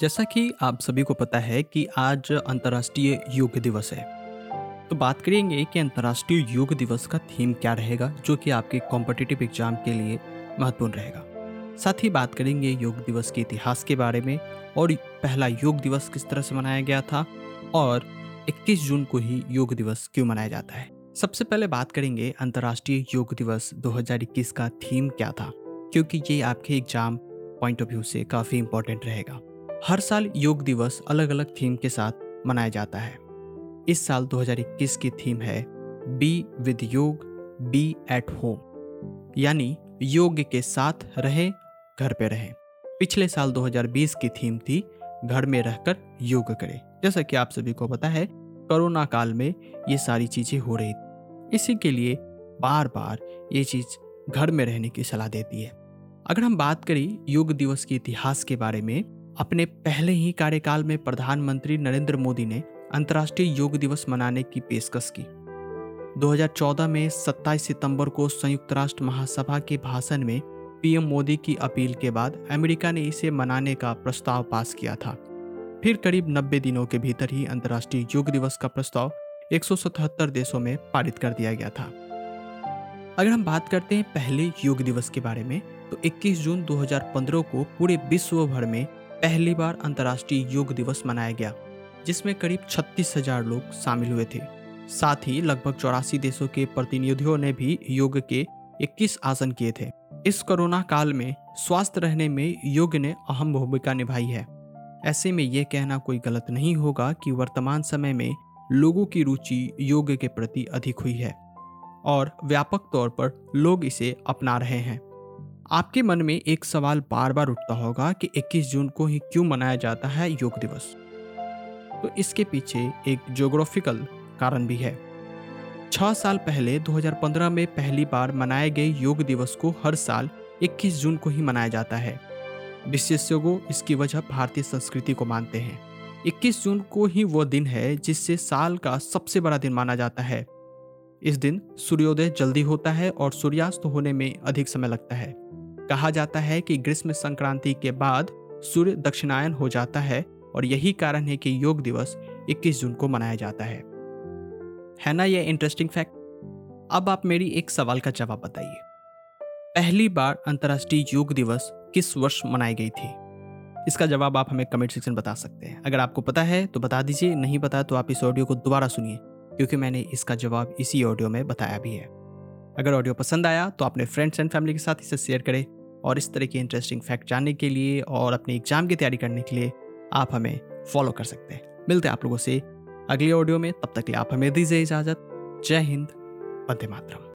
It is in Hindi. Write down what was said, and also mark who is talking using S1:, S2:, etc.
S1: जैसा कि आप सभी को पता है कि आज अंतर्राष्ट्रीय योग दिवस है। तो बात करेंगे कि अंतर्राष्ट्रीय योग दिवस का थीम क्या रहेगा, जो कि आपके कॉम्पिटिटिव एग्ज़ाम के लिए महत्वपूर्ण रहेगा। साथ ही बात करेंगे योग दिवस के इतिहास के बारे में, और पहला योग दिवस किस तरह से मनाया गया था, और 21 जून को ही योग दिवस क्यों मनाया जाता है। सबसे पहले बात करेंगे अंतर्राष्ट्रीय योग दिवस 2021 का थीम क्या था, क्योंकि ये आपके एग्ज़ाम पॉइंट ऑफ़ व्यू से काफ़ी इंपॉर्टेंट रहेगा। हर साल योग दिवस अलग अलग थीम के साथ मनाया जाता है। इस साल 2021 की थीम है be with yoga be at home यानी योग के साथ रहें, घर पे रहें। पिछले साल 2020 की थीम थी, घर में रहकर योग करें। जैसा कि आप सभी को पता है, कोरोना काल में ये सारी चीज़ें हो रही थी। इसी के लिए बार बार ये चीज़ घर में रहने की सलाह देती है। अगर हम बात करें योग दिवस के इतिहास के बारे में अपने पहले ही कार्यकाल में प्रधानमंत्री नरेंद्र मोदी ने अंतर्राष्ट्रीय योग दिवस मनाने की पेशकश की। 2014 में 27 सितंबर को संयुक्त राष्ट्र महासभा के भाषण में पीएम मोदी की अपील के बाद अमेरिका ने इसे मनाने का प्रस्ताव पास किया था। फिर करीब 90 दिनों के भीतर ही अंतर्राष्ट्रीय योग दिवस का प्रस्ताव 177 देशों में पारित कर दिया गया था। अगर हम बात करते हैं पहले योग दिवस के बारे में तो 21 जून 2015 को पूरे विश्व भर में पहली बार अंतर्राष्ट्रीय योग दिवस मनाया गया, जिसमें करीब छत्तीस हज़ार लोग शामिल हुए थे। साथ ही लगभग चौरासी देशों के प्रतिनिधियों ने भी योग के 21 आसन किए थे। इस कोरोना काल में स्वस्थ रहने में योग ने अहम भूमिका निभाई है। ऐसे में ये कहना कोई गलत नहीं होगा कि वर्तमान समय में लोगों की रुचि योग के प्रति अधिक हुई है, और व्यापक तौर पर लोग इसे अपना रहे हैं। आपके मन में एक सवाल बार बार उठता होगा कि 21 जून को ही क्यों मनाया जाता है योग दिवस? तो इसके पीछे एक जोग्राफिकल कारण भी है। छह साल पहले 2015 में पहली बार मनाए गए योग दिवस को हर साल 21 जून को ही मनाया जाता है। विशेषज्ञों इसकी वजह भारतीय संस्कृति को मानते हैं। 21 जून को ही वो दिन है जिससे साल का सबसे बड़ा दिन माना जाता है। इस दिन सूर्योदय जल्दी होता है और सूर्यास्त होने में अधिक समय लगता है। कहा जाता है कि ग्रीष्म संक्रांति के बाद सूर्य दक्षिणायन हो जाता है और यही कारण है कि योग दिवस 21 जून को मनाया जाता है। है ना यह इंटरेस्टिंग फैक्ट अब आप मेरी एक सवाल का जवाब बताइए। पहली बार अंतर्राष्ट्रीय योग दिवस किस वर्ष मनाई गई थी? इसका जवाब आप हमें कमेंट सेक्शन बता सकते हैं। अगर आपको पता है तो बता दीजिए। नहीं पता तो आप इस ऑडियो को दोबारा सुनिए, क्योंकि मैंने इसका जवाब इसी ऑडियो में बताया भी है। अगर ऑडियो पसंद आया तो अपने फ्रेंड्स एंड फैमिली के साथ इसे शेयर करें। और इस तरह के इंटरेस्टिंग फैक्ट जानने के लिए और अपने एग्ज़ाम की तैयारी करने के लिए आप हमें फॉलो कर सकते हैं। मिलते हैं आप लोगों से अगले ऑडियो में। तब तक के लिए आप हमें दीजिए इजाज़त। जय हिंद। वंदे मातरम।